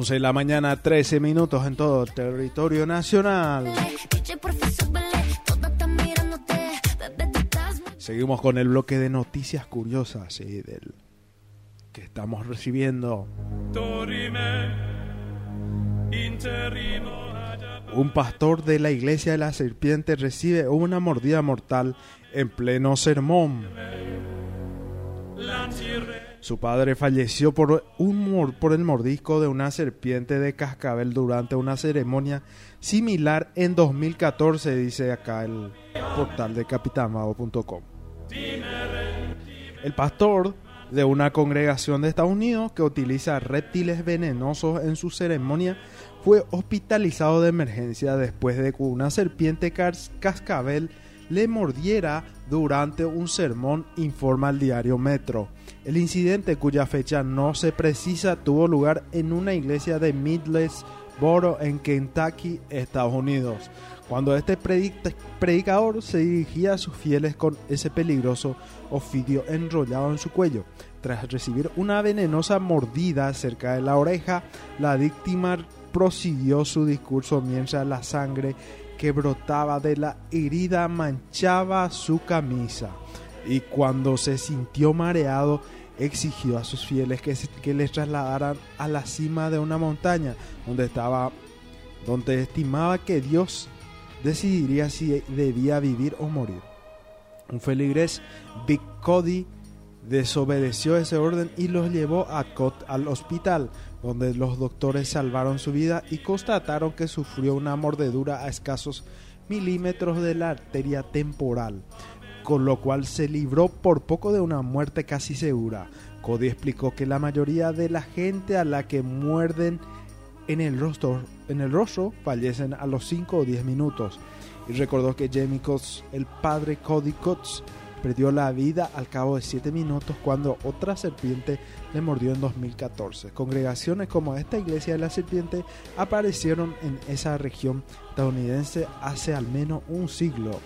11 de la mañana, 13 minutos en todo el territorio nacional. Seguimos con el bloque de noticias curiosas sí, del que estamos recibiendo. Un pastor de la iglesia de la serpiente recibe una mordida mortal en pleno sermón. Su padre falleció por, un por el mordisco de una serpiente de cascabel durante una ceremonia similar en 2014, dice acá el portal de capitanmago.com. El pastor de una congregación de Estados Unidos que utiliza reptiles venenosos en su ceremonia fue hospitalizado de emergencia después de que una serpiente cas- cascabel le mordiera durante un sermón, informa el diario Metro. El incidente, cuya fecha no se precisa, tuvo lugar en una iglesia de Middlesboro, en Kentucky, Estados Unidos, cuando este predic- predicador se dirigía a sus fieles con ese peligroso ofidio enrollado en su cuello. Tras recibir una venenosa mordida cerca de la oreja, la víctima prosiguió su discurso mientras la sangre que brotaba de la herida manchaba su camisa. Y cuando se sintió mareado, exigió a sus fieles que, les trasladaran a la cima de una montaña donde estaba, donde estimaba que Dios decidiría si debía vivir o morir. Un feligrés, Big Cody, desobedeció ese orden y los llevó a Cot al hospital, donde los doctores salvaron su vida y constataron que sufrió una mordedura a escasos milímetros de la arteria temporal, con lo cual se libró por poco de una muerte casi segura. Cody explicó que la mayoría de la gente a la que muerden en el rostro, en el rostro fallecen a los 5 o 10 minutos. Y recordó que Jamie Coates, el padre Cody Coates, perdió la vida al cabo de 7 minutos cuando otra serpiente le mordió en 2014. Congregaciones como esta iglesia de la serpiente aparecieron en esa región estadounidense hace al menos un siglo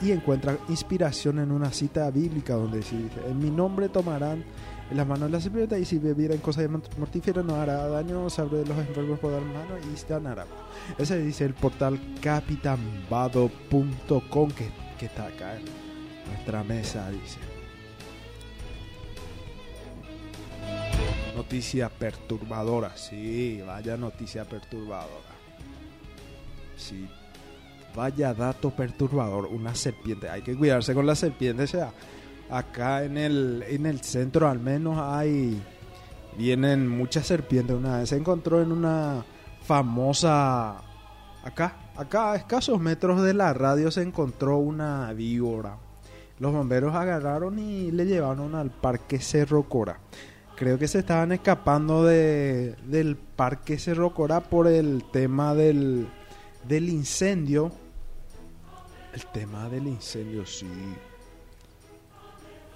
y encuentran inspiración en una cita bíblica donde dice, en mi nombre tomarán las manos de la serpiente y si bebieran cosas mortíferas no hará daño, se abre los enfermos por las manos y sanará. Ese dice el portal capitanvado.com que, que está acá en nuestra mesa, dice. Noticia perturbadora, sí, vaya noticia perturbadora. Sí, vaya dato perturbador, una serpiente. Hay que cuidarse con las serpientes, o sea, acá en el, en el centro al menos hay, vienen muchas serpientes. Una vez se encontró en una famosa, acá, acá a escasos metros de la radio se encontró una víbora. Los bomberos agarraron y le llevaron al parque Cerro Cora. Creo que se estaban escapando de, del parque Cerro Cora por el tema del, del incendio. El tema del incendio, sí.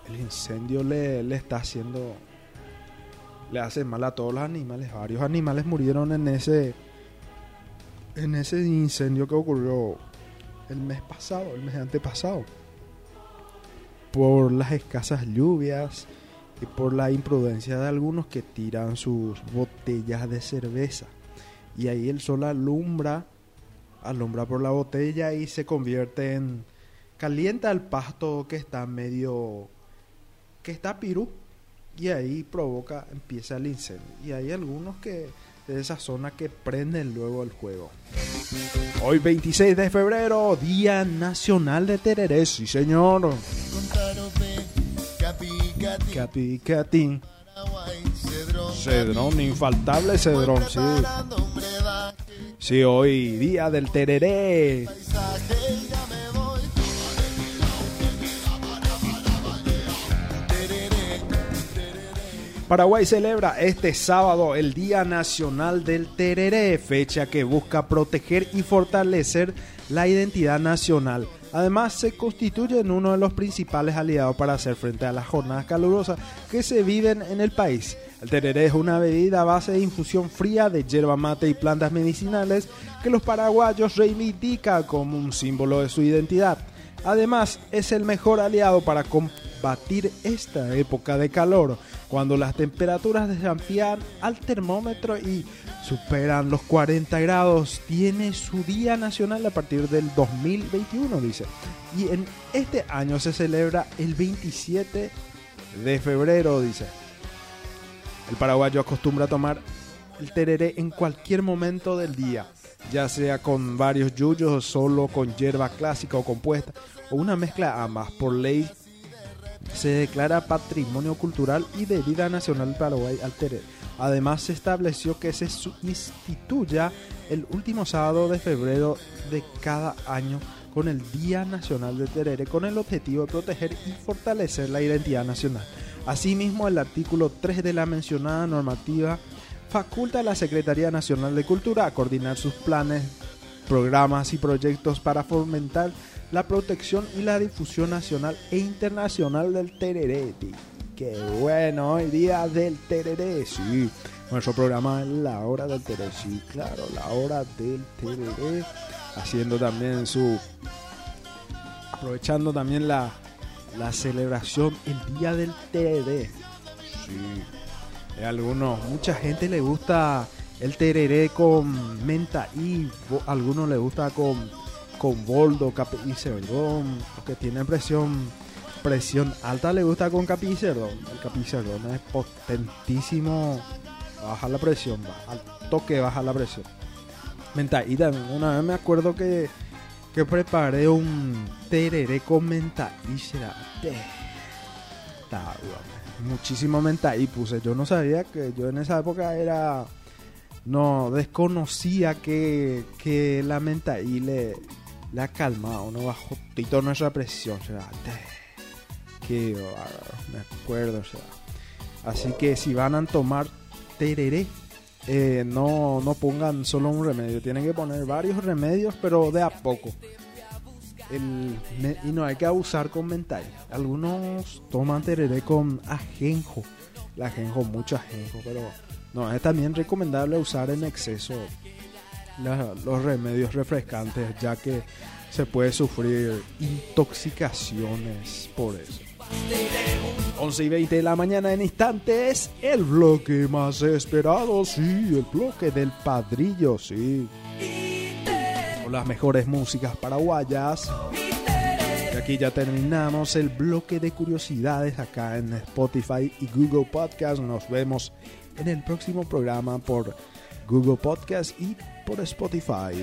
El incendio le, le está haciendo. Le hace mal a todos los animales. Varios animales murieron en ese. En ese incendio que ocurrió el mes pasado, el mes antepasado. Por las escasas lluvias y por la imprudencia de algunos que tiran sus botellas de cerveza. Y ahí el sol alumbra, alumbra por la botella y se convierte en calienta el pasto que está medio que está pirú y ahí provoca empieza el incendio. Y hay algunos que de esa zona que prenden luego el juego. Hoy 26 de febrero, Día Nacional de Tereré, sí señor. Capi, Cati. Cedrón, infaltable Cedrón, sí. Sí, hoy día del tereré. Paraguay celebra este sábado el Día Nacional del Tereré, fecha que busca proteger y fortalecer la identidad nacional. Además, se constituye en uno de los principales aliados para hacer frente a las jornadas calurosas que se viven en el país. El tereré es una bebida a base de infusión fría de yerba mate y plantas medicinales que los paraguayos reivindican como un símbolo de su identidad. Además, es el mejor aliado para combatir esta época de calor, cuando las temperaturas desafían al termómetro y superan los 40 grados. Tiene su día nacional a partir del 2021, dice. Y en este año se celebra el 27 de febrero, dice. El paraguayo acostumbra tomar el tereré en cualquier momento del día, ya sea con varios yuyos, solo con hierba clásica o compuesta, o una mezcla de ambas. Por ley se declara patrimonio cultural y de vida nacional del Paraguay al tereré. Además se estableció que se instituya el último sábado de febrero de cada año con el Día Nacional del Tereré con el objetivo de proteger y fortalecer la identidad nacional. Asimismo, el artículo 3 de la mencionada normativa faculta a la Secretaría Nacional de Cultura a coordinar sus planes, programas y proyectos para fomentar la protección y la difusión nacional e internacional del tereré. Qué bueno, hoy día del tereré, sí. Nuestro programa es la hora del tereré, sí, claro, la hora del tereré. Haciendo también su... Aprovechando también la, la celebración, el día del tereré. Sí. Algunos, mucha gente le gusta el tereré con menta y algunos le gusta con, con boldo, cape y los que tienen presión presión alta le gusta con capi y cerdón. El capi y es potentísimo, baja la presión, va, al toque baja la presión. Menta y también, una vez me acuerdo que, que preparé un tereré con menta y será muchísimo menta y puse. Yo no sabía que yo en esa época era. No, desconocía que, que la menta y le, le ha calmado, no bajó tito nuestra presión. sea, Qué bárbaro, me acuerdo. sea. Así que si van a tomar tereré, eh, no, no pongan solo un remedio, tienen que poner varios remedios, pero de a poco. Y no hay que abusar con mental. Algunos toman tereré con ajenjo. El ajenjo, mucho ajenjo, pero no, es también recomendable usar en exceso la- los remedios refrescantes, ya que se puede sufrir intoxicaciones por eso. 11 y 20 de la mañana en instantes, el bloque más esperado, sí, el bloque del padrillo, sí. Con las mejores músicas paraguayas. Y aquí ya terminamos el bloque de curiosidades acá en Spotify y Google Podcast. Nos vemos en el próximo programa por Google Podcast y por Spotify.